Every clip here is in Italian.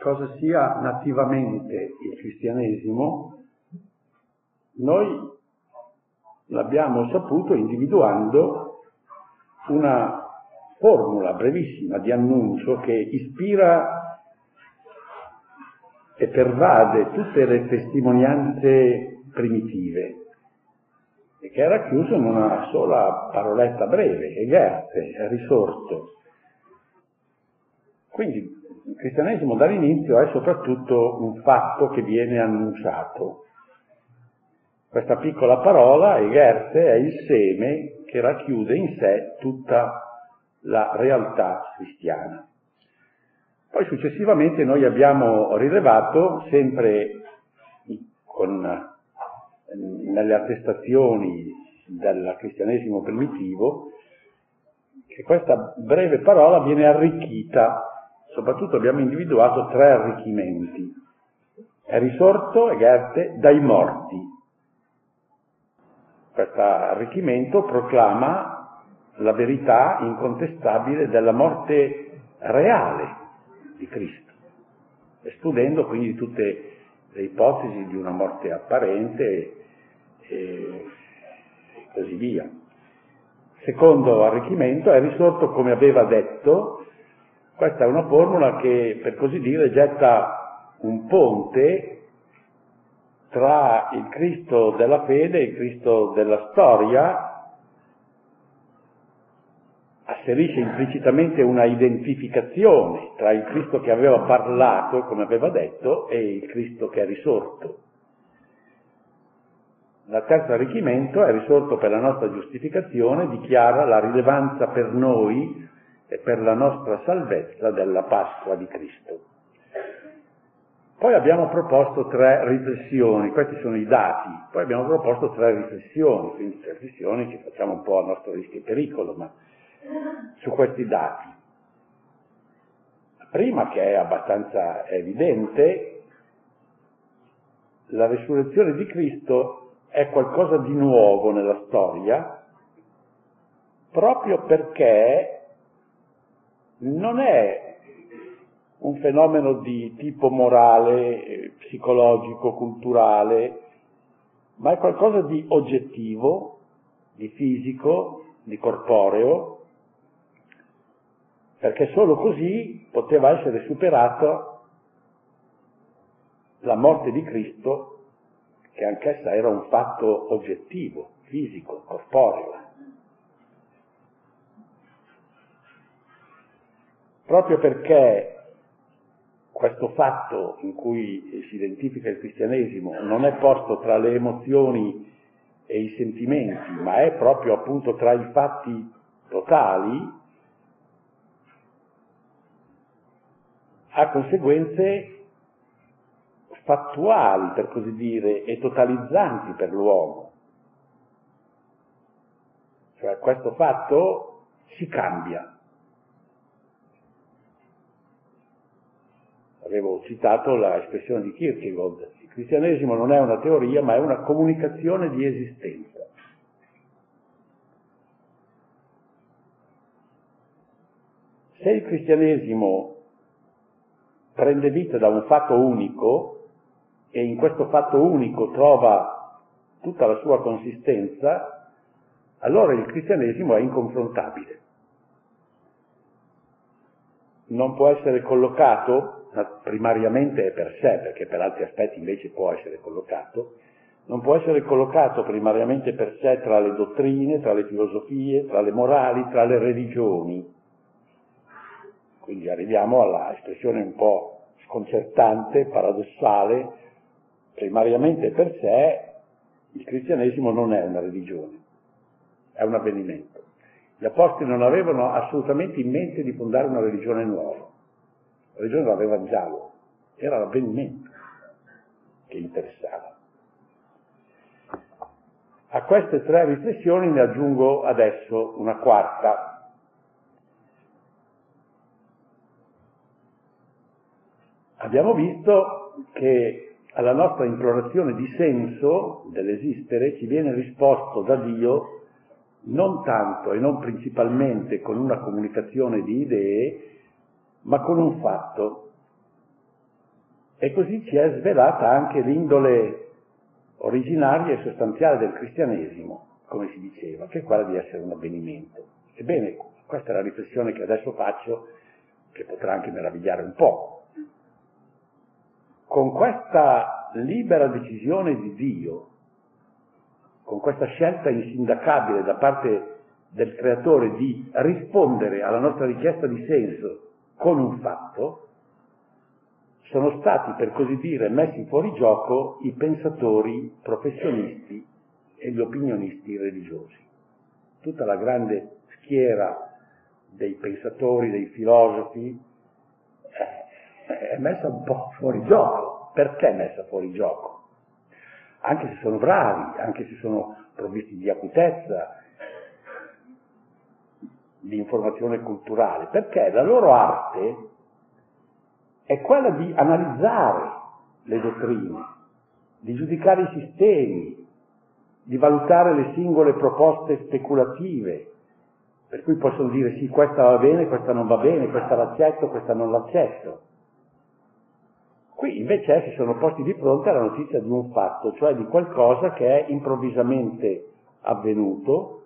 cosa sia nativamente il cristianesimo, noi l'abbiamo saputo individuando una formula brevissima di annuncio che ispira e pervade tutte le testimonianze primitive e che era chiuso in una sola paroletta breve, Egerte, è risorto. Quindi il cristianesimo dall'inizio è soprattutto un fatto che viene annunciato. Questa piccola parola, Egerte, è il seme che racchiude in sé tutta la realtà cristiana. Poi successivamente noi abbiamo rilevato, sempre con, nelle attestazioni del cristianesimo primitivo, che questa breve parola viene arricchita, soprattutto abbiamo individuato tre arricchimenti. È risorto, Goethe, dai morti. Questo arricchimento proclama la verità incontestabile della morte reale di Cristo, escludendo quindi tutte le ipotesi di una morte apparente e così via. Secondo arricchimento è risorto come aveva detto, questa è una formula che per così dire getta un ponte tra il Cristo della fede e il Cristo della storia asserisce implicitamente una identificazione tra il Cristo che aveva parlato, come aveva detto, e il Cristo che è risorto. Il terzo arricchimento è risorto per la nostra giustificazione, dichiara la rilevanza per noi e per la nostra salvezza della Pasqua di Cristo. Poi abbiamo proposto tre riflessioni, questi sono i dati, poi abbiamo proposto tre riflessioni, quindi tre riflessioni che facciamo un po' a nostro rischio e pericolo, ma su questi dati. La prima, che è abbastanza evidente, la risurrezione di Cristo è qualcosa di nuovo nella storia, proprio perché non è un fenomeno di tipo morale, psicologico, culturale, ma è qualcosa di oggettivo, di fisico, di corporeo, perché solo così poteva essere superata la morte di Cristo, che anch'essa era un fatto oggettivo, fisico, corporeo. Proprio perché questo fatto in cui si identifica il cristianesimo non è posto tra le emozioni e i sentimenti, ma è proprio appunto tra i fatti totali, ha conseguenze fattuali, per così dire, e totalizzanti per l'uomo. Cioè questo fatto si cambia. Avevo citato l'espressione di Kierkegaard, il cristianesimo non è una teoria ma è una comunicazione di esistenza. Se il cristianesimo prende vita da un fatto unico e in questo fatto unico trova tutta la sua consistenza, allora il cristianesimo è inconfrontabile. Non può essere collocato primariamente per sé, perché per altri aspetti invece può essere collocato, non può essere collocato primariamente per sé tra le dottrine, tra le filosofie, tra le morali, tra le religioni quindi arriviamo alla espressione un po' sconcertante, paradossale, primariamente per sé il cristianesimo non è una religione, è un avvenimento. Gli apostoli non avevano assolutamente in mente di fondare una religione nuova, la religione l'aveva già loro, era l'avvenimento che interessava. A queste tre riflessioni ne aggiungo adesso una quarta, abbiamo visto che alla nostra implorazione di senso dell'esistere ci viene risposto da Dio non tanto e non principalmente con una comunicazione di idee, ma con un fatto. E così ci è svelata anche l'indole originaria e sostanziale del cristianesimo, come si diceva, che è quella di essere un avvenimento. Ebbene, questa è la riflessione che adesso faccio, che potrà anche meravigliare un po'. Con questa libera decisione di Dio, con questa scelta insindacabile da parte del creatore di rispondere alla nostra richiesta di senso con un fatto, sono stati, per così dire, messi fuori gioco i pensatori professionisti e gli opinionisti religiosi. Tutta la grande schiera dei pensatori, dei filosofi, eh, è messa un po' fuori gioco. Perché messa fuori gioco? Anche se sono bravi, anche se sono provvisti di acutezza, di informazione culturale, perché la loro arte è quella di analizzare le dottrine, di giudicare i sistemi, di valutare le singole proposte speculative, per cui possono dire sì, questa va bene, questa non va bene, questa l'accetto, questa non l'accetto. Qui invece si sono posti di fronte alla notizia di un fatto, cioè di qualcosa che è improvvisamente avvenuto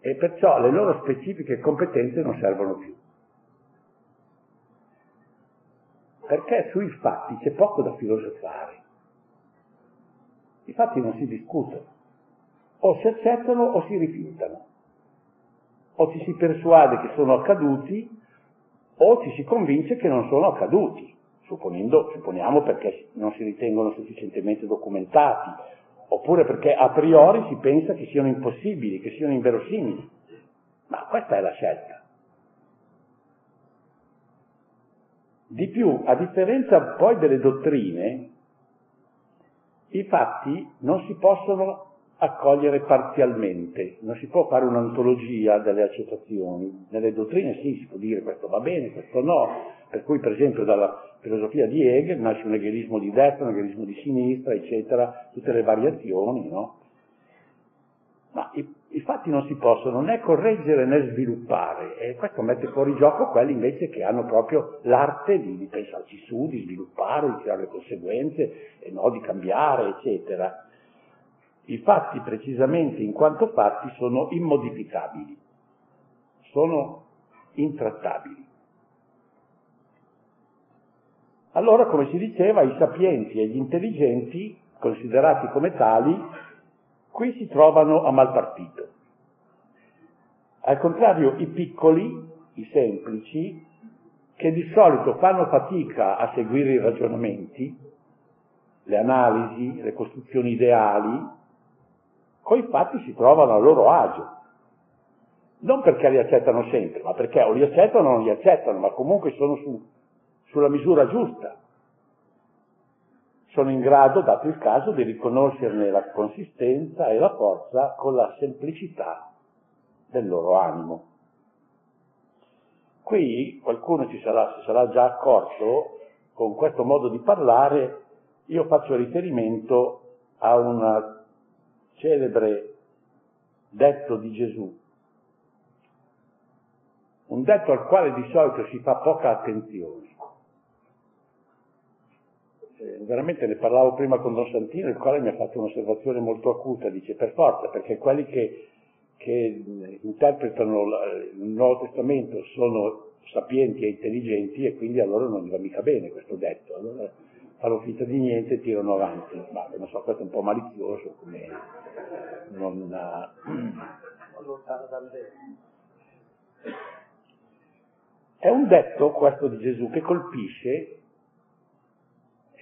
e perciò le loro specifiche competenze non servono più. Perché sui fatti c'è poco da filosofare. I fatti non si discutono, o si accettano o si rifiutano, o ci si persuade che sono accaduti o ci si convince che non sono accaduti, supponiamo perché non si ritengono sufficientemente documentati oppure perché a priori si pensa che siano impossibili, che siano inverosimili. Ma questa è la scelta. Di più, a differenza poi delle dottrine, i fatti non si possono accogliere parzialmente, non si può fare un'antologia delle accettazioni. Nelle dottrine sì, si può dire questo va bene, questo no, per cui per esempio dalla filosofia di Hegel nasce un egelismo di destra, un egelismo di sinistra, eccetera, tutte le variazioni, no? Ma i, i, fatti non si possono né correggere né sviluppare e questo mette fuori gioco quelli invece che hanno proprio l'arte di, di pensarci su, di sviluppare, di tirare le conseguenze e no, di cambiare, eccetera. I fatti precisamente in quanto fatti sono immodificabili, sono intrattabili. Allora, come si diceva, i sapienti e gli intelligenti, considerati come tali, qui si trovano a mal partito. Al contrario, i piccoli, i semplici, che di solito fanno fatica a seguire i ragionamenti, le analisi, le costruzioni ideali, coi fatti si trovano a loro agio. Non perché li accettano sempre, ma perché o li accettano o non li accettano, ma comunque sono su, sulla misura giusta. Sono in grado, dato il caso, di riconoscerne la consistenza e la forza con la semplicità del loro animo. Qui qualcuno ci sarà, si sarà già accorto, con questo modo di parlare, io faccio riferimento a un celebre detto di Gesù, un detto al quale di solito si fa poca attenzione eh, veramente ne parlavo prima con Don Santino, il quale mi ha fatto un'osservazione molto acuta, dice per forza, perché quelli che, che interpretano il Nuovo Testamento sono sapienti e intelligenti e quindi a loro non gli va mica bene questo detto, allora fanno finta di niente e tirano avanti, ma non so, questo è un po' malizioso come non... lontano dal È un detto questo di Gesù che colpisce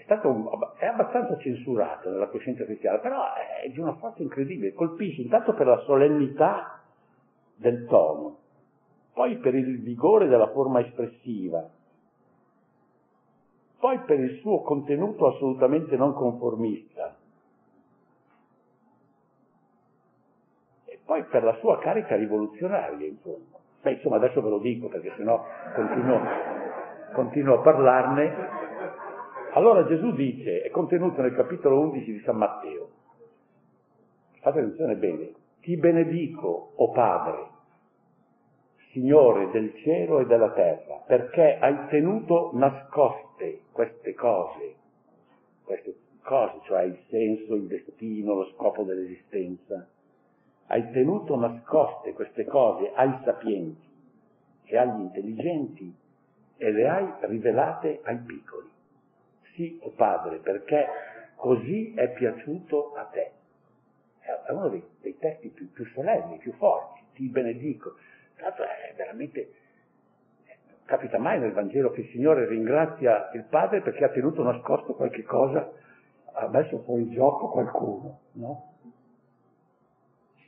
stato, è abbastanza censurato nella coscienza cristiana, però è di una forza incredibile, colpisce intanto per la solennità del tono, poi per il vigore della forma espressiva, poi per il suo contenuto assolutamente non conformista, e poi per la sua carica rivoluzionaria, in fondo. Beh, insomma, adesso ve lo dico perché sennò continuo, continuo a parlarne allora Gesù dice, è contenuto nel capitolo 11 di San Matteo, fate attenzione bene, ti benedico, o oh Padre, Signore del cielo e della terra, perché hai tenuto nascoste queste cose cose, cioè il senso, il destino, lo scopo dell'esistenza. Hai tenuto nascoste queste cose ai sapienti e agli intelligenti e le hai rivelate ai piccoli. Sì, o oh Padre, perché così è piaciuto a te. È uno dei, dei testi più, più, solenni, più forti, ti benedico. Tra l'altro è veramente, capita mai nel Vangelo che il Signore ringrazia il Padre perché ha tenuto nascosto qualche cosa, ha messo fuori gioco qualcuno, no?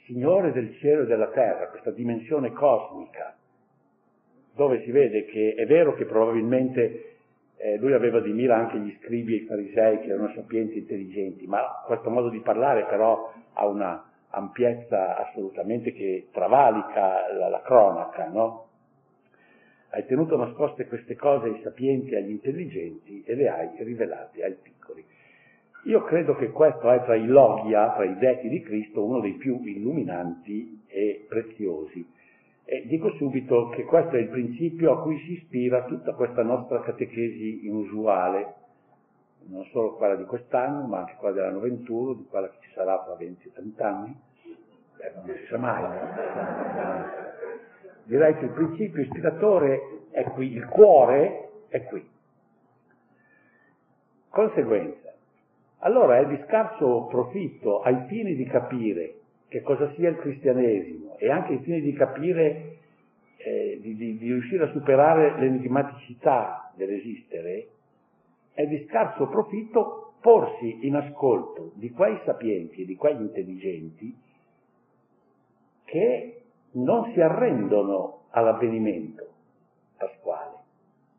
Signore del cielo e della terra, questa dimensione cosmica, dove si vede che è vero che probabilmente eh, lui aveva di mira anche gli scribi e i farisei che erano sapienti e intelligenti, ma questo modo di parlare però ha una ampiezza assolutamente che travalica la, la cronaca, no? Hai tenuto nascoste queste cose ai sapienti e agli intelligenti e le hai rivelate ai piccoli. Io credo che questo è tra i logia, tra i detti di Cristo, uno dei più illuminanti e preziosi e dico subito che questo è il principio a cui si ispira tutta questa nostra catechesi inusuale, non solo quella di quest'anno, ma anche quella dell'anno 21, di quella che ci sarà tra 20 e 30 anni. Beh, non si sa mai. Direi che il principio ispiratore è qui, il cuore è qui. Conseguenza. Allora è di scarso profitto ai fini di capire che cosa sia il cristianesimo e anche ai fini di capire, eh, di, di, di riuscire a superare l'enigmaticità dell'esistere, è di scarso profitto porsi in ascolto di quei sapienti e di quegli intelligenti che non si arrendono all'avvenimento pasquale,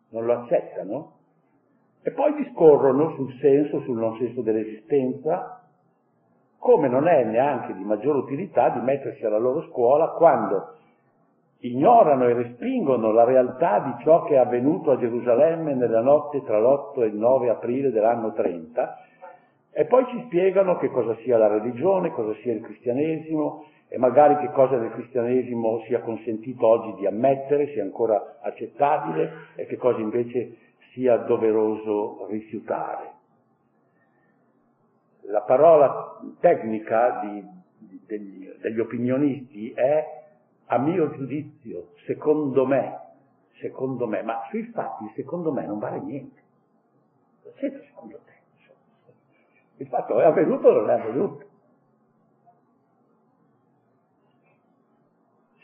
non lo accettano e poi discorrono sul senso, sul non senso dell'esistenza, come non è neanche di maggiore utilità di mettersi alla loro scuola quando ignorano e respingono la realtà di ciò che è avvenuto a Gerusalemme nella notte tra l'8 e il 9 aprile dell'anno 30 e poi ci spiegano che cosa sia la religione, cosa sia il cristianesimo e magari che cosa del cristianesimo sia consentito oggi di ammettere, sia ancora accettabile e che cosa invece sia doveroso rifiutare la parola tecnica di, di, degli, degli opinionisti è a mio giudizio, secondo me, secondo me, ma sui fatti secondo me non vale niente. C'entra secondo te. Il fatto è avvenuto o non è avvenuto.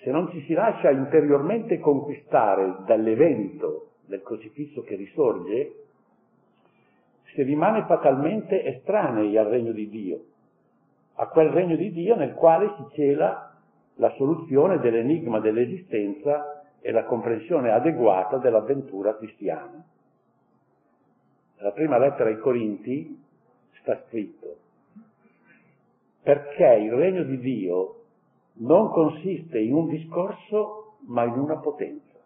Se non ci si lascia interiormente conquistare dall'evento del crocifisso che risorge, si rimane fatalmente estranei al regno di Dio, a quel regno di Dio nel quale si cela la soluzione dell'enigma dell'esistenza e la comprensione adeguata dell'avventura cristiana. Nella prima lettera ai Corinti sta scritto, perché il regno di Dio non consiste in un discorso, ma in una potenza.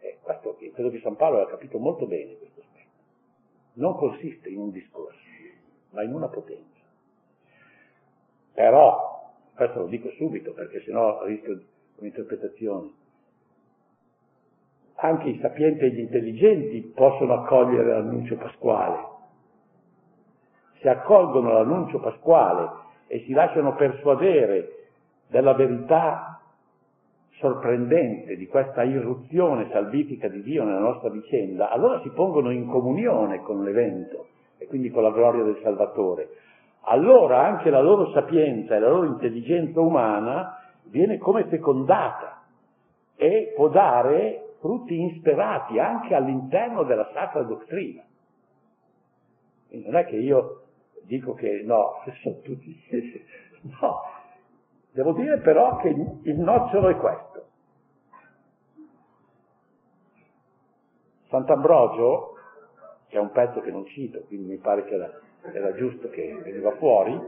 E questo credo che San Paolo ha capito molto bene non consiste in un discorso, ma in una potenza. Però, questo lo dico subito perché sennò rischio un'interpretazione, anche i sapienti e gli intelligenti possono accogliere l'annuncio pasquale. Se accolgono l'annuncio pasquale e si lasciano persuadere della verità sorprendente di questa irruzione salvifica di Dio nella nostra vicenda, allora si pongono in comunione con l'evento e quindi con la gloria del Salvatore. Allora anche la loro sapienza e la loro intelligenza umana viene come fecondata e può dare frutti insperati anche all'interno della sacra dottrina. Quindi non è che io dico che no, sono tutti... No, devo dire però che il nocciolo è questo. Sant'Ambrogio, che è un pezzo che non cito, quindi mi pare che era, era giusto che veniva fuori,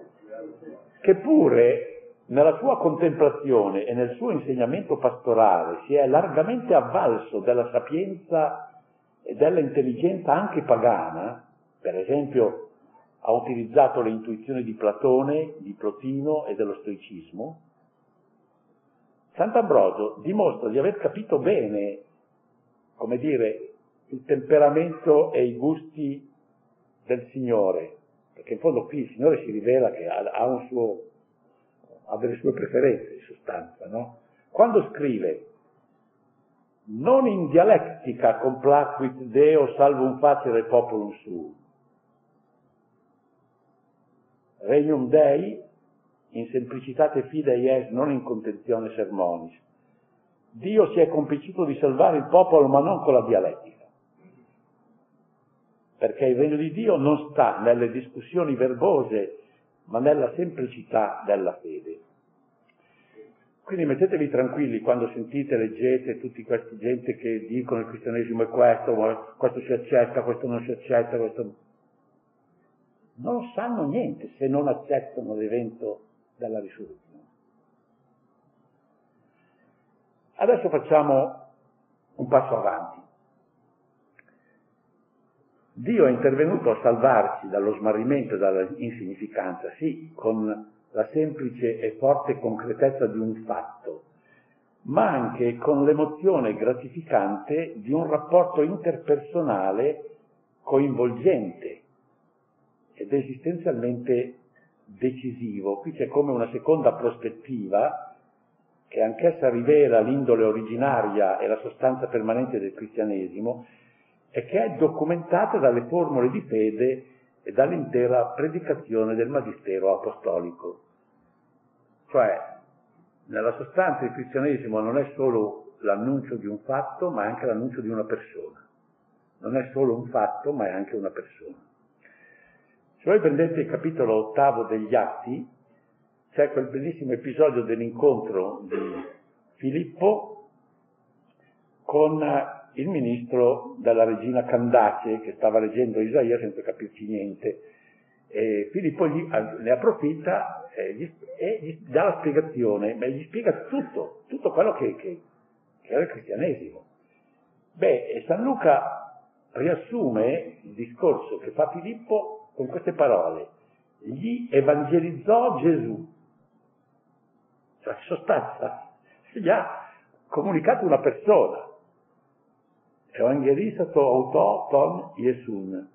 che pure nella sua contemplazione e nel suo insegnamento pastorale si è largamente avvalso della sapienza e dell'intelligenza anche pagana, per esempio ha utilizzato le intuizioni di Platone, di Plotino e dello stoicismo, Sant'Ambrogio dimostra di aver capito bene, come dire, il temperamento e i gusti del Signore perché in fondo qui il Signore si rivela che ha, ha, suo, ha delle sue preferenze in sostanza, no? Quando scrive non in dialettica complacuit Deo salvum facere populum suum, regnum Dei in semplicitate fidei es non in contenzione sermonis. Dio si è compicito di salvare il popolo ma non con la dialettica perché il regno di Dio non sta nelle discussioni verbose, ma nella semplicità della fede. Quindi mettetevi tranquilli quando sentite, leggete tutti questi gente che dicono il cristianesimo è questo, questo si accetta, questo non si accetta, questo... Non sanno niente se non accettano l'evento della risurrezione. Adesso facciamo un passo avanti. Dio è intervenuto a salvarci dallo smarrimento e dalla insignificanza, sì, con la semplice e forte concretezza di un fatto, ma anche con l'emozione gratificante di un rapporto interpersonale coinvolgente ed esistenzialmente decisivo. Qui c'è come una seconda prospettiva che anch'essa rivela l'indole originaria e la sostanza permanente del cristianesimo e che è documentata dalle formule di fede e dall'intera predicazione del Magistero apostolico. Cioè, nella sostanza il cristianesimo non è solo l'annuncio di un fatto, ma è anche l'annuncio di una persona. Non è solo un fatto, ma è anche una persona. Se voi prendete il capitolo ottavo degli Atti, c'è quel bellissimo episodio dell'incontro di Filippo con il ministro della regina Candace che stava leggendo Isaia senza capirci niente. E Filippo gli, ne approfitta e gli, e gli, dà la spiegazione, ma gli spiega tutto, tutto quello che, che, che era il cristianesimo. Beh, San Luca riassume il discorso che fa Filippo con queste parole. Gli evangelizzò Gesù. Cioè, in sostanza, gli ha comunicato una persona. Evangelisato auto ton Iesun.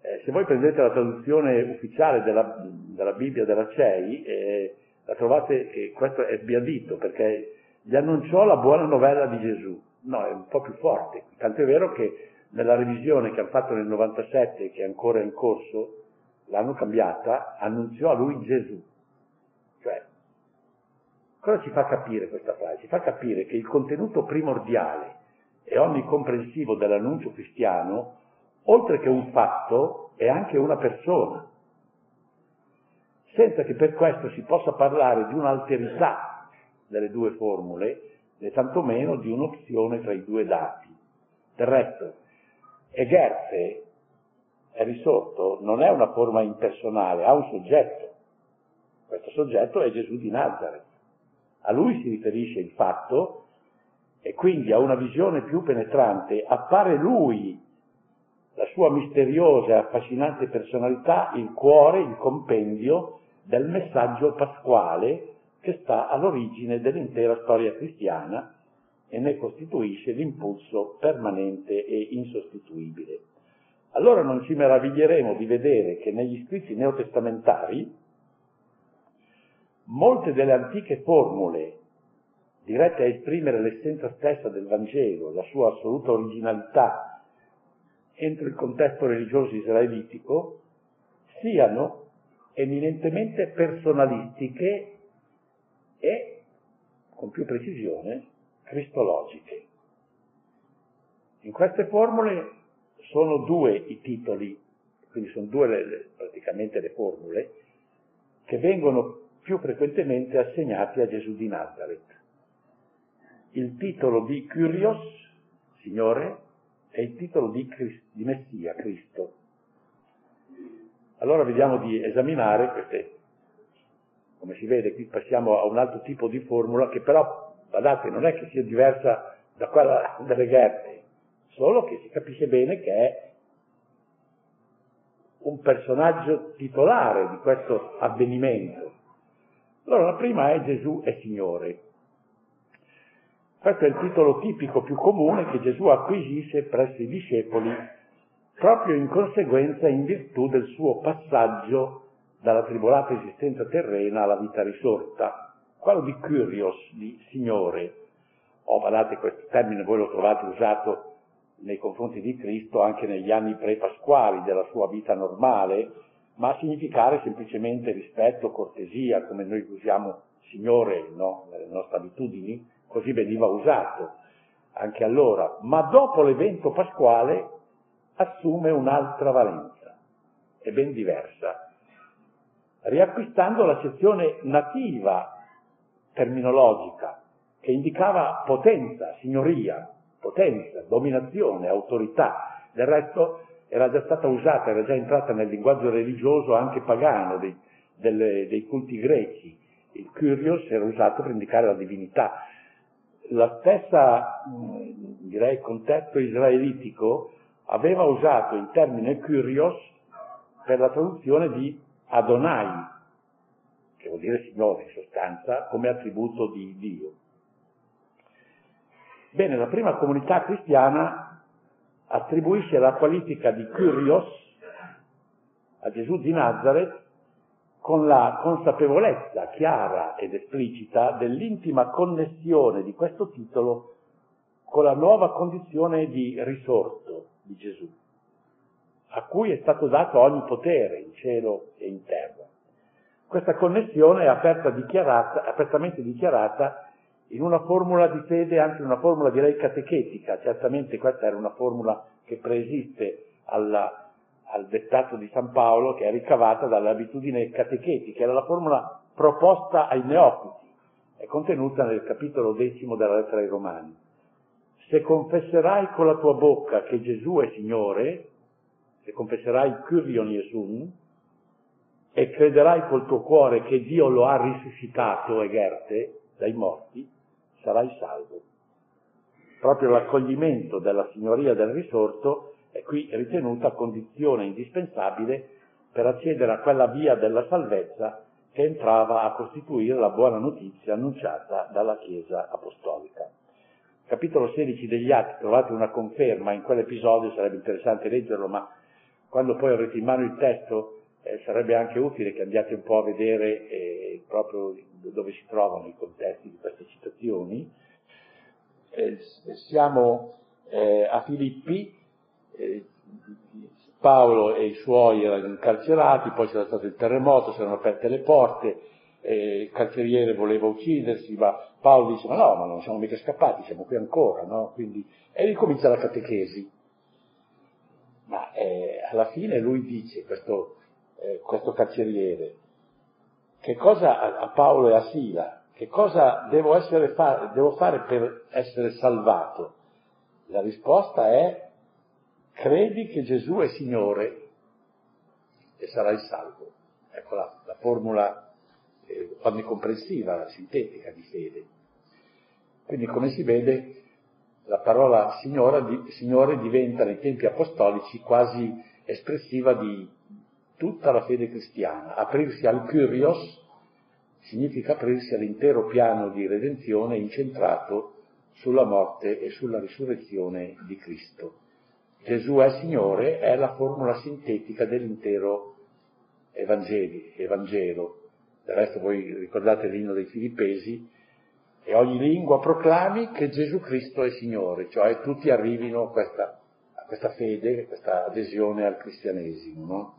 Eh, se voi prendete la traduzione ufficiale della, della Bibbia della CEI, eh, la trovate che questo è sbiadito perché gli annunciò la buona novella di Gesù. No, è un po' più forte. Tant'è vero che nella revisione che hanno fatto nel 97, che è ancora in corso, l'hanno cambiata, annunziò a lui Gesù. Cioè, cosa ci fa capire questa frase? Ci fa capire che il contenuto primordiale e onnicomprensivo dell'annuncio cristiano, oltre che un fatto, è anche una persona, senza che per questo si possa parlare di un'alterità delle due formule, né tantomeno di un'opzione tra i due dati. Del resto, Egerze è risorto, non è una forma impersonale, ha un soggetto. Questo soggetto è Gesù di Nazareth. A lui si riferisce il fatto e quindi a una visione più penetrante, appare lui, la sua misteriosa e affascinante personalità, il cuore, il compendio del messaggio pasquale che sta all'origine dell'intera storia cristiana e ne costituisce l'impulso permanente e insostituibile. Allora non ci meraviglieremo di vedere che negli scritti neotestamentari molte delle antiche formule dirette a esprimere l'essenza stessa del Vangelo, la sua assoluta originalità entro il contesto religioso israelitico, siano eminentemente personalistiche e, con più precisione, cristologiche. In queste formule sono due i titoli, quindi sono due le, praticamente le formule, che vengono più frequentemente assegnati a Gesù di Nazareth il titolo di Kyrios, Signore, e il titolo di, Christ, di Messia, Cristo. Allora vediamo di esaminare queste, come si vede qui passiamo a un altro tipo di formula che però, guardate, non è che sia diversa da quella delle Gerte, solo che si capisce bene che è un personaggio titolare di questo avvenimento. Allora la prima è Gesù è Signore. Questo è il titolo tipico più comune che Gesù acquisisce presso i discepoli proprio in conseguenza in virtù del suo passaggio dalla tribolata esistenza terrena alla vita risorta, quello di curios, di signore. Oh, guardate, questo termine voi lo trovate usato nei confronti di Cristo anche negli anni pre-pasquali della sua vita normale, ma a significare semplicemente rispetto, cortesia, come noi usiamo Signore no? nelle nostre abitudini, così veniva usato anche allora, ma dopo l'evento pasquale assume un'altra valenza, è ben diversa, riacquistando la sezione nativa terminologica che indicava potenza, signoria, potenza, dominazione, autorità. Del resto era già stata usata, era già entrata nel linguaggio religioso anche pagano dei, delle, dei culti greci. Il curios era usato per indicare la divinità. La stessa, direi, contesto israelitico aveva usato il termine curios per la traduzione di Adonai, che vuol dire Signore in sostanza, come attributo di Dio. Bene, la prima comunità cristiana attribuisce la qualifica di Curios a Gesù di Nazareth con la consapevolezza chiara ed esplicita dell'intima connessione di questo titolo con la nuova condizione di risorto di Gesù, a cui è stato dato ogni potere in cielo e in terra. Questa connessione è aperta, dichiarata, apertamente dichiarata in una formula di fede, anche una formula direi catechetica, certamente questa era una formula che preesiste alla, al dettato di San Paolo, che è ricavata dalle abitudini catechetiche, era la formula proposta ai neofiti, è contenuta nel capitolo decimo della lettera ai Romani. Se confesserai con la tua bocca che Gesù è Signore, se confesserai Kyrion Jesun, e crederai col tuo cuore che Dio lo ha risuscitato, Egerte, dai morti, sarai salvo. Proprio l'accoglimento della signoria del risorto è qui ritenuta condizione indispensabile per accedere a quella via della salvezza che entrava a costituire la buona notizia annunciata dalla Chiesa apostolica. Capitolo 16 degli Atti trovate una conferma in quell'episodio, sarebbe interessante leggerlo, ma quando poi avrete in mano il testo eh, sarebbe anche utile che andiate un po' a vedere eh, proprio dove si trovano i contesti di queste citazioni. Eh, siamo eh, a Filippi, Paolo e i suoi erano incarcerati, poi c'era stato il terremoto, si erano aperte le porte, eh, il carceriere voleva uccidersi, ma Paolo dice ma no, ma non siamo mica scappati, siamo qui ancora, no? Quindi, e ricomincia la catechesi. Ma eh, alla fine lui dice, questo, eh, questo carceriere, che cosa a Paolo e a Sila, che cosa devo, fa- devo fare per essere salvato? La risposta è credi che Gesù è Signore e sarai salvo. Ecco la, la formula eh, onnicomprensiva, sintetica di fede. Quindi come si vede la parola di, Signore diventa nei tempi apostolici quasi espressiva di tutta la fede cristiana. Aprirsi al Kyrios significa aprirsi all'intero piano di redenzione incentrato sulla morte e sulla risurrezione di Cristo. Gesù è Signore è la formula sintetica dell'intero Evangeli, Evangelo. Del resto voi ricordate l'inno dei Filippesi, e ogni lingua proclami che Gesù Cristo è Signore, cioè tutti arrivino a questa, a questa fede, a questa adesione al cristianesimo. No?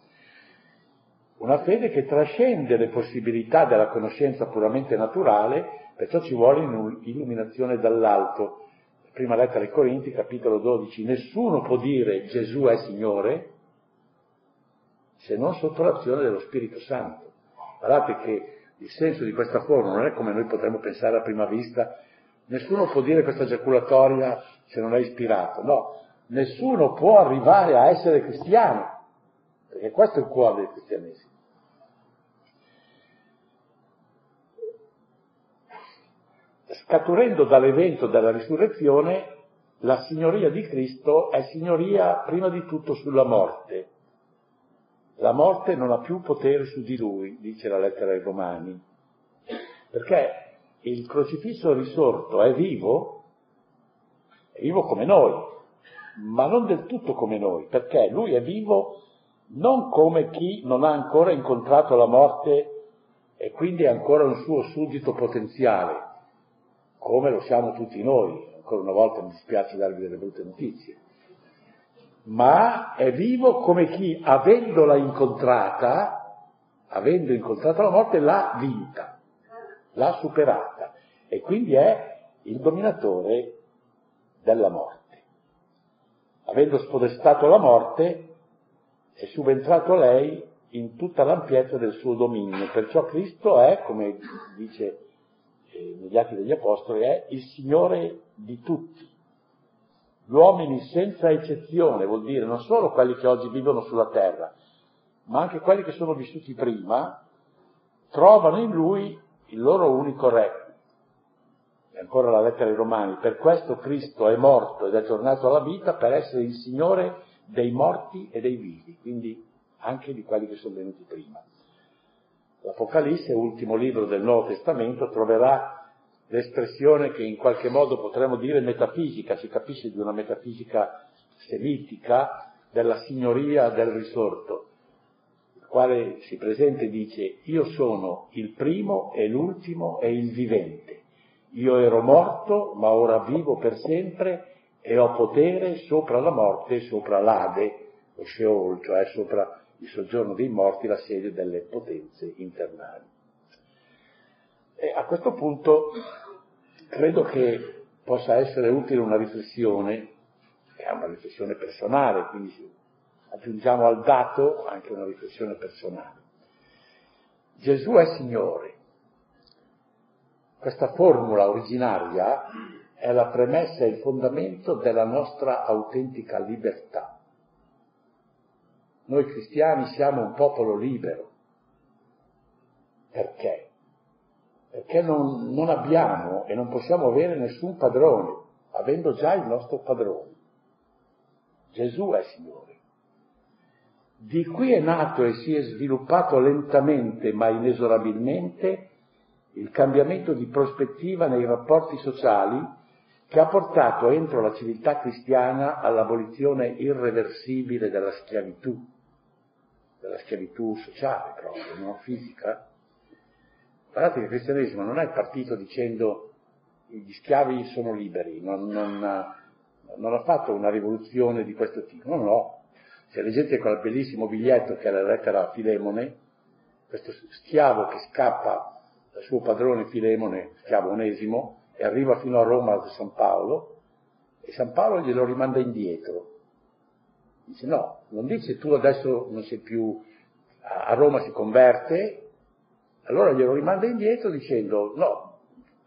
Una fede che trascende le possibilità della conoscenza puramente naturale, perciò ci vuole un'illuminazione dall'alto. Prima lettera ai Corinti, capitolo 12, nessuno può dire Gesù è Signore se non sotto l'azione dello Spirito Santo. Guardate che il senso di questa forma non è come noi potremmo pensare a prima vista, nessuno può dire questa giaculatoria se non è ispirato, no, nessuno può arrivare a essere cristiano perché questo è il cuore del cristianesimo. Scaturendo dall'evento della risurrezione, la signoria di Cristo è signoria prima di tutto sulla morte. La morte non ha più potere su di lui, dice la lettera ai Romani, perché il crocifisso risorto è vivo, è vivo come noi, ma non del tutto come noi, perché lui è vivo non come chi non ha ancora incontrato la morte e quindi è ancora un suo suddito potenziale, come lo siamo tutti noi. Ancora una volta mi dispiace darvi delle brutte notizie. Ma è vivo come chi, avendola incontrata, avendo incontrato la morte, l'ha vinta, l'ha superata e quindi è il dominatore della morte. Avendo spodestato la morte, è subentrato lei in tutta l'ampiezza del suo dominio. Perciò Cristo è, come dice eh, negli Atti degli Apostoli, è il Signore di tutti. Gli uomini senza eccezione, vuol dire non solo quelli che oggi vivono sulla terra, ma anche quelli che sono vissuti prima, trovano in lui il loro unico re. E ancora la lettera ai Romani, per questo Cristo è morto ed è tornato alla vita per essere il Signore dei morti e dei vivi, quindi anche di quelli che sono venuti prima. L'Apocalisse, ultimo libro del Nuovo Testamento, troverà l'espressione che in qualche modo potremmo dire metafisica, si capisce di una metafisica semitica della signoria del risorto, il quale si presenta e dice io sono il primo e l'ultimo e il vivente. Io ero morto, ma ora vivo per sempre e ho potere sopra la morte sopra l'Ade, lo Sheol, cioè sopra il soggiorno dei morti, la sede delle potenze internali. E a questo punto credo che possa essere utile una riflessione, che è una riflessione personale, quindi aggiungiamo al dato anche una riflessione personale. Gesù è Signore. Questa formula originaria è la premessa e il fondamento della nostra autentica libertà. Noi cristiani siamo un popolo libero. Perché? Perché non, non abbiamo e non possiamo avere nessun padrone, avendo già il nostro padrone. Gesù è Signore. Di qui è nato e si è sviluppato lentamente ma inesorabilmente il cambiamento di prospettiva nei rapporti sociali che ha portato entro la civiltà cristiana all'abolizione irreversibile della schiavitù, della schiavitù sociale proprio, non fisica. Guardate che il cristianesimo non è partito dicendo gli schiavi sono liberi, non, non, non ha fatto una rivoluzione di questo tipo, no, no. Se leggete quel bellissimo biglietto che è la lettera a Filemone, questo schiavo che scappa dal suo padrone Filemone, schiavo onesimo, e arriva fino a Roma da San Paolo e San Paolo glielo rimanda indietro. Dice no, non dice tu adesso non sei più, a Roma si converte, allora glielo rimanda indietro dicendo no,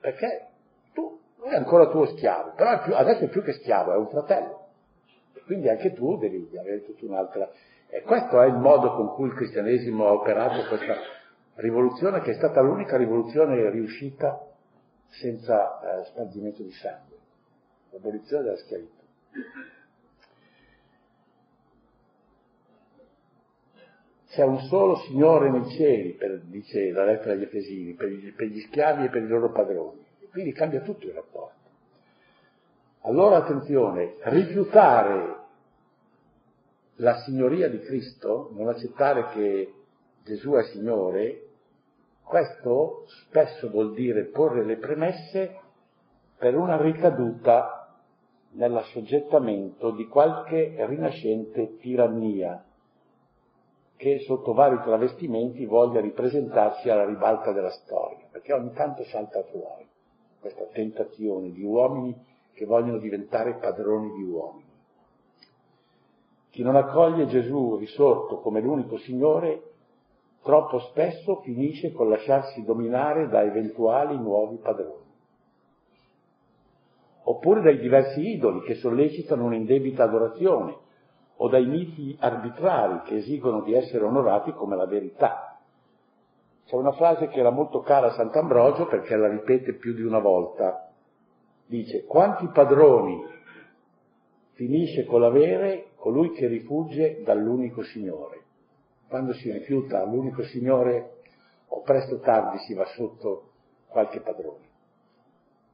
perché tu è ancora tuo schiavo, però è più, adesso è più che schiavo, è un fratello. Quindi anche tu devi avere tutta un'altra... E questo è il modo con cui il cristianesimo ha operato questa rivoluzione che è stata l'unica rivoluzione riuscita senza eh, spargimento di sangue, l'abolizione della schiavitù. C'è un solo Signore nei cieli, per, dice la lettera agli Efesini, per per gli schiavi e per i loro padroni. Quindi cambia tutto il rapporto. Allora attenzione, rifiutare la signoria di Cristo, non accettare che Gesù è Signore, questo spesso vuol dire porre le premesse per una ricaduta nell'assoggettamento di qualche rinascente tirannia che sotto vari travestimenti voglia ripresentarsi alla ribalta della storia, perché ogni tanto salta fuori questa tentazione di uomini che vogliono diventare padroni di uomini. Chi non accoglie Gesù risorto come l'unico Signore troppo spesso finisce con lasciarsi dominare da eventuali nuovi padroni. Oppure dai diversi idoli che sollecitano un'indebita adorazione, o dai miti arbitrari che esigono di essere onorati come la verità. C'è una frase che era molto cara a Sant'Ambrogio perché la ripete più di una volta. Dice, quanti padroni finisce con l'avere colui che rifugge dall'unico Signore quando si rifiuta l'unico Signore, o presto o tardi si va sotto qualche padrone,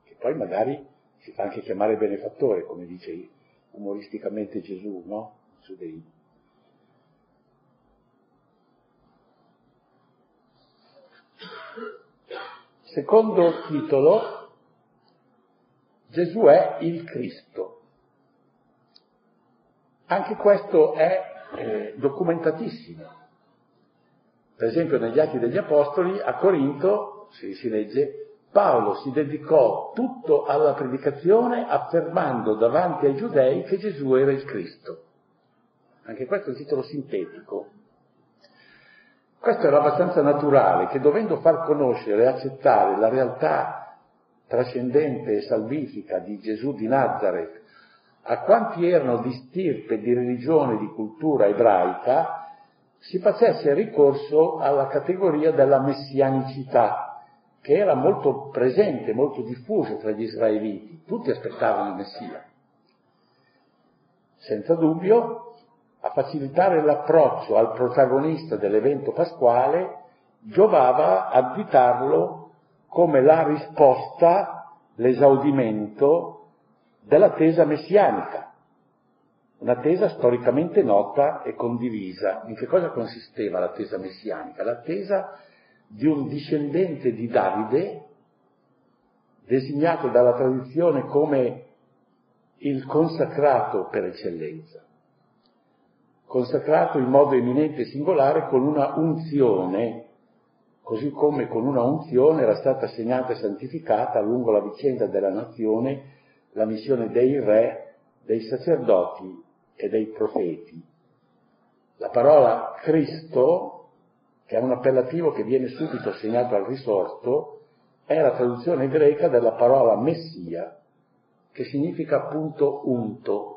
che poi magari si fa anche chiamare benefattore, come dice umoristicamente Gesù, no? Dei... Secondo titolo, Gesù è il Cristo. Anche questo è eh, documentatissimo. Per esempio negli Atti degli Apostoli a Corinto si, si legge Paolo si dedicò tutto alla predicazione affermando davanti ai giudei che Gesù era il Cristo. Anche questo è un titolo sintetico. Questo era abbastanza naturale che dovendo far conoscere e accettare la realtà trascendente e salvifica di Gesù di Nazareth a quanti erano di stirpe, di religione, di cultura ebraica, si facesse ricorso alla categoria della messianicità, che era molto presente, molto diffuso tra gli israeliti. Tutti aspettavano il Messia. Senza dubbio, a facilitare l'approccio al protagonista dell'evento pasquale, giovava additarlo come la risposta, l'esaudimento dell'attesa messianica, un'attesa storicamente nota e condivisa. In che cosa consisteva l'attesa messianica? L'attesa di un discendente di Davide, designato dalla tradizione come il consacrato per eccellenza, consacrato in modo eminente e singolare con una unzione, così come con una unzione era stata segnata e santificata lungo la vicenda della nazione la missione dei re, dei sacerdoti e dei profeti. La parola Cristo che è un appellativo che viene subito assegnato al risorto, è la traduzione greca della parola Messia, che significa appunto unto.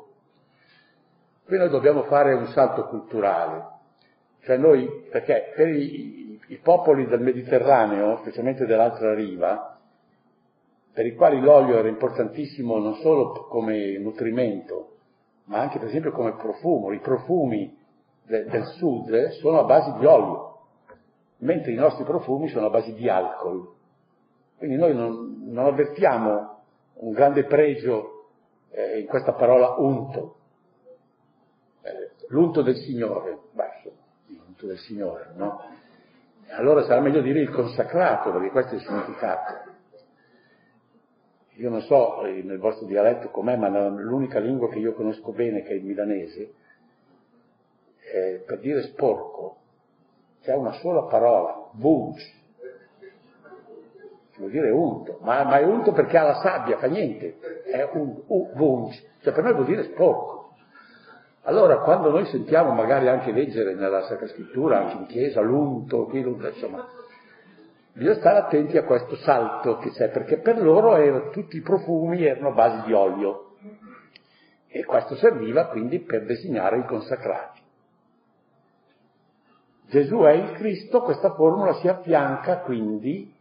Qui noi dobbiamo fare un salto culturale, cioè noi, perché per i, i popoli del Mediterraneo, specialmente dell'altra riva, per i quali l'olio era importantissimo non solo come nutrimento, ma anche per esempio come profumo. I profumi de, del sud sono a base di olio mentre i nostri profumi sono a base di alcol. Quindi noi non, non avvertiamo un grande pregio eh, in questa parola unto. L'unto del Signore, beh, l'unto del Signore, no? Allora sarà meglio dire il consacrato, perché questo è il significato. Io non so eh, nel vostro dialetto com'è, ma l'unica lingua che io conosco bene, che è il milanese, eh, per dire sporco, c'è una sola parola, bunch, vuol dire unto, ma, ma, è unto perché ha la sabbia, fa niente, è un bunch, cioè per noi vuol dire sporco. Allora quando noi sentiamo magari anche leggere nella Sacra Scrittura, anche in chiesa, l'unto, l'unto, insomma, bisogna stare attenti a questo salto che c'è, perché per loro era, tutti i profumi erano a base di olio. E questo serviva quindi per designare i consacrati. Gesù è il Cristo, questa formula si affianca quindi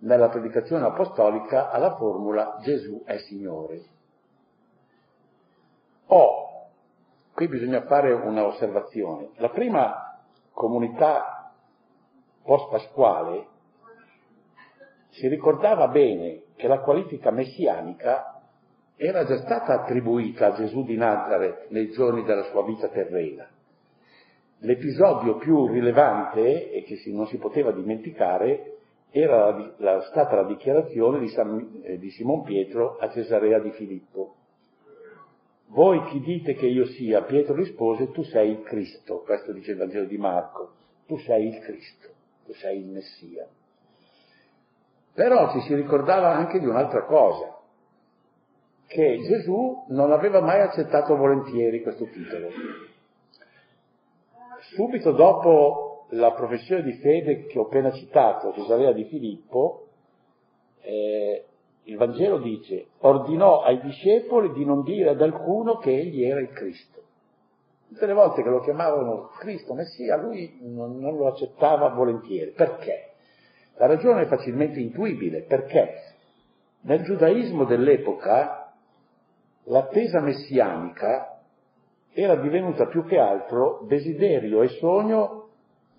nella predicazione apostolica alla formula Gesù è Signore. Oh, qui bisogna fare una osservazione. La prima comunità post-pasquale si ricordava bene che la qualifica messianica era già stata attribuita a Gesù di Nazareth nei giorni della sua vita terrena L'episodio più rilevante e che si, non si poteva dimenticare era la, la, stata la dichiarazione di, San, eh, di Simon Pietro a Cesarea di Filippo. Voi chi dite che io sia? Pietro rispose, tu sei il Cristo, questo dice il Vangelo di Marco, tu sei il Cristo, tu sei il Messia. Però ci si ricordava anche di un'altra cosa, che Gesù non aveva mai accettato volentieri questo titolo subito dopo la professione di fede che ho appena citato, Cesarea di Filippo, eh, il Vangelo dice, ordinò ai discepoli di non dire ad alcuno che egli era il Cristo. Tutte le volte che lo chiamavano Cristo, Messia, lui non, non lo accettava volentieri. Perché? La ragione è facilmente intuibile, perché nel giudaismo dell'epoca l'attesa messianica era divenuta più che altro desiderio e sogno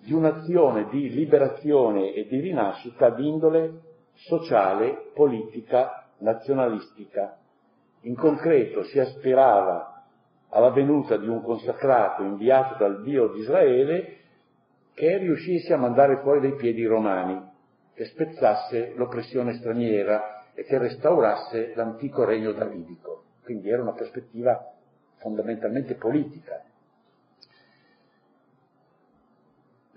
di un'azione di liberazione e di rinascita d'indole sociale, politica, nazionalistica. In concreto si aspirava alla venuta di un consacrato inviato dal Dio di Israele che riuscisse a mandare fuori dai piedi i romani, che spezzasse l'oppressione straniera e che restaurasse l'antico regno davidico. Quindi era una prospettiva fondamentalmente politica.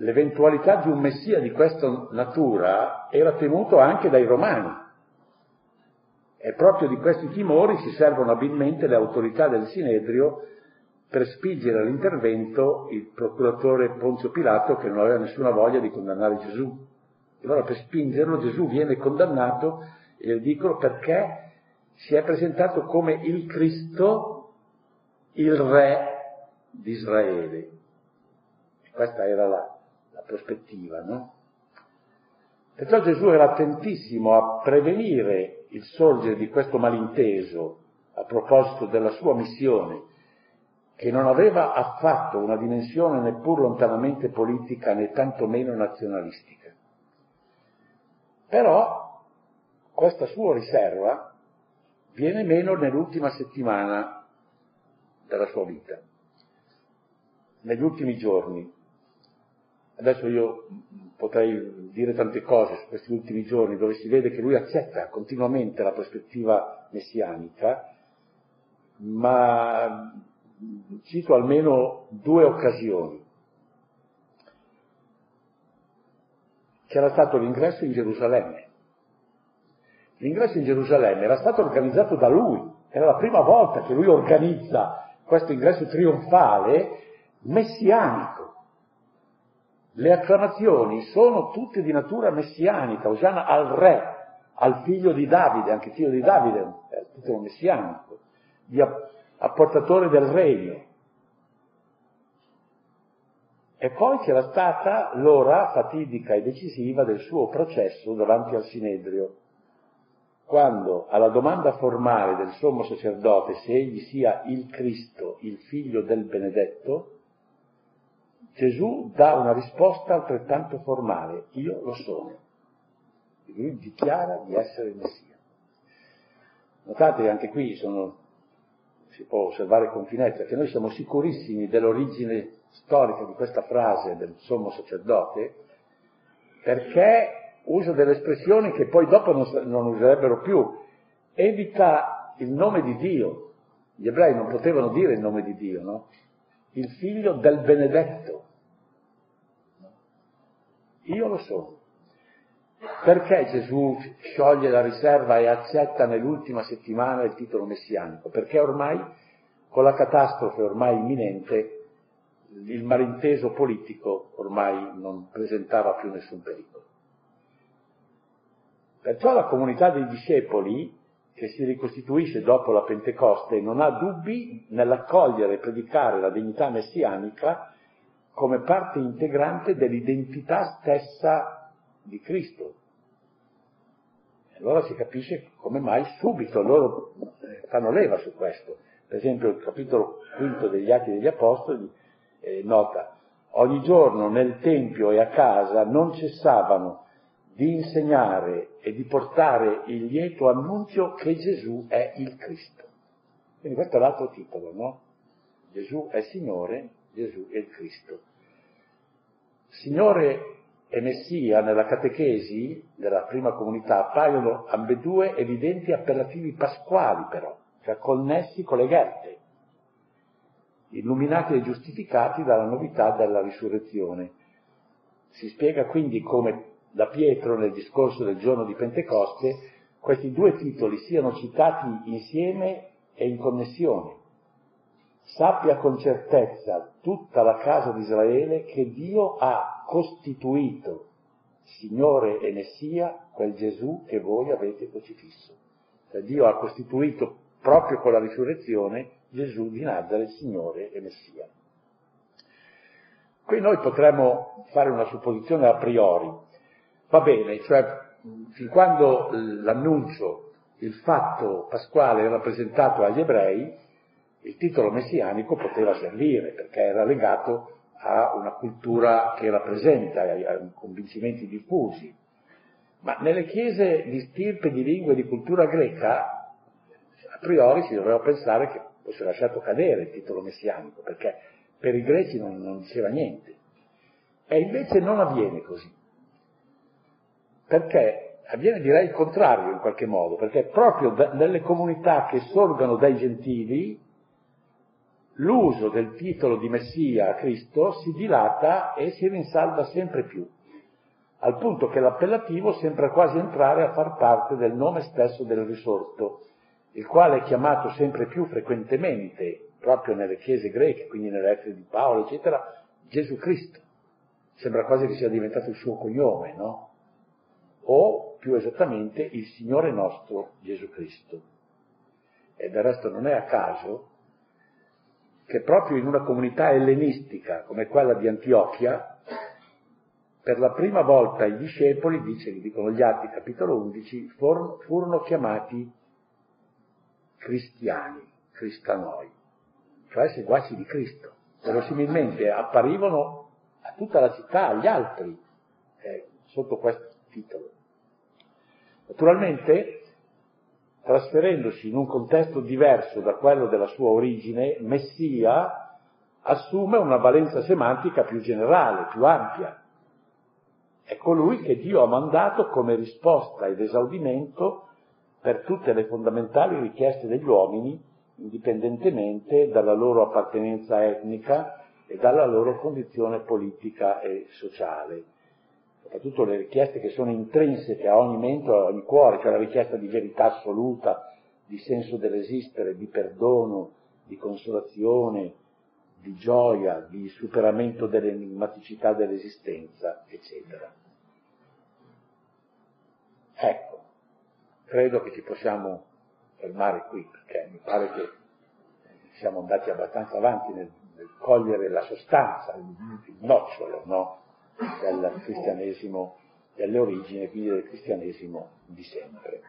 L'eventualità di un messia di questa natura era temuto anche dai romani e proprio di questi timori si servono abilmente le autorità del Sinedrio per spingere all'intervento il procuratore Ponzio Pilato che non aveva nessuna voglia di condannare Gesù. E allora per spingerlo Gesù viene condannato e gli dicono perché si è presentato come il Cristo, il Re di Israele. Questa era la, la prospettiva, no? Perciò Gesù era attentissimo a prevenire il sorgere di questo malinteso a proposito della sua missione, che non aveva affatto una dimensione neppur lontanamente politica né tantomeno nazionalistica. Però questa sua riserva viene meno nell'ultima settimana della sua vita, negli ultimi giorni. Adesso io potrei dire tante cose su questi ultimi giorni dove si vede che lui accetta continuamente la prospettiva messianica, ma cito almeno due occasioni. C'era stato l'ingresso in Gerusalemme. L'ingresso in Gerusalemme era stato organizzato da lui, era la prima volta che lui organizza questo ingresso trionfale messianico. Le acclamazioni sono tutte di natura messianica, Osanna al re, al figlio di Davide, anche figlio di Davide è un titolo messianico, di apportatore del regno. E poi c'era stata l'ora fatidica e decisiva del suo processo davanti al Sinedrio, quando alla domanda formale del sommo sacerdote se egli sia il Cristo, il figlio del benedetto, Gesù dà una risposta altrettanto formale, io lo sono. E lui dichiara di essere il Messia. Notate che anche qui sono si può osservare con finezza, che noi siamo sicurissimi dell'origine storica di questa frase del sommo sacerdote, perché usa delle espressioni che poi dopo non, non userebbero più. Evita il nome di Dio. Gli ebrei non potevano dire il nome di Dio, no? Il figlio del benedetto. Io lo sono. Perché Gesù scioglie la riserva e accetta nell'ultima settimana il titolo messianico? Perché ormai, con la catastrofe ormai imminente, il malinteso politico ormai non presentava più nessun pericolo. Perciò la comunità dei discepoli, che si ricostituisce dopo la Pentecoste, non ha dubbi nell'accogliere e predicare la dignità messianica come parte integrante dell'identità stessa di Cristo. Allora si capisce come mai subito loro eh, fanno leva su questo. Per esempio il capitolo quinto degli Atti degli Apostoli eh, nota, ogni giorno nel Tempio e a casa non cessavano di insegnare e di portare il lieto annunzio che Gesù è il Cristo. Quindi questo è l'altro titolo, no? Gesù è Signore, Gesù è il Cristo. Signore e Messia nella catechesi della prima comunità appaiono ambedue evidenti appellativi pasquali però, cioè connessi con le gherte, illuminati e giustificati dalla novità della risurrezione. Si spiega quindi come da Pietro nel discorso del giorno di Pentecoste questi due titoli siano citati insieme e in connessione. Sappia con certezza tutta la casa di Israele che Dio ha costituito Signore e Messia quel Gesù che voi avete crocifisso. Cioè Dio ha costituito proprio con la risurrezione Gesù di Nazareth Signore e Messia. Qui noi potremmo fare una supposizione a priori. Va bene, cioè fin quando l'annuncio, il fatto pasquale era presentato agli ebrei, il titolo messianico poteva servire perché era legato a una cultura che rappresenta, a convincimenti diffusi. Ma nelle chiese di stirpe, di lingua e di cultura greca, a priori si doveva pensare che è lasciato cadere il titolo messianico, perché per i greci non, non diceva niente. E invece non avviene così. Perché avviene direi il contrario in qualche modo, perché proprio da, nelle comunità che sorgono dai gentili l'uso del titolo di Messia a Cristo si dilata e si rinsalda sempre più, al punto che l'appellativo sembra quasi entrare a far parte del nome stesso del risorto, il quale è chiamato sempre più frequentemente, proprio nelle chiese greche, quindi nelle lettere di Paolo, eccetera, Gesù Cristo. Sembra quasi che sia diventato il suo cognome, no? O più esattamente il Signore nostro Gesù Cristo. E del resto non è a caso che proprio in una comunità ellenistica come quella di Antiochia, per la prima volta i discepoli, dice, dicono gli Atti capitolo 11, furono chiamati cristiani, cristanoi, cioè seguaci di Cristo. Verosimilmente apparivano a tutta la città, agli altri, eh, sotto questo titolo. Naturalmente trasferendosi in un contesto diverso da quello della sua origine, Messia assume una valenza semantica più generale, più ampia. È colui che Dio ha mandato come risposta ed esaudimento per tutte le fondamentali richieste degli uomini, indipendentemente dalla loro appartenenza etnica e dalla loro condizione politica e sociale soprattutto le richieste che sono intrinseche a ogni mente, a ogni cuore, cioè la richiesta di verità assoluta, di senso dell'esistere, di perdono, di consolazione, di gioia, di superamento dell'enigmaticità dell'esistenza, eccetera. Ecco, credo che ci possiamo fermare qui, perché mi pare che siamo andati abbastanza avanti nel, nel cogliere la sostanza, il, il nocciolo, no? dal cristianesimo delle origini, quindi del cristianesimo di sempre.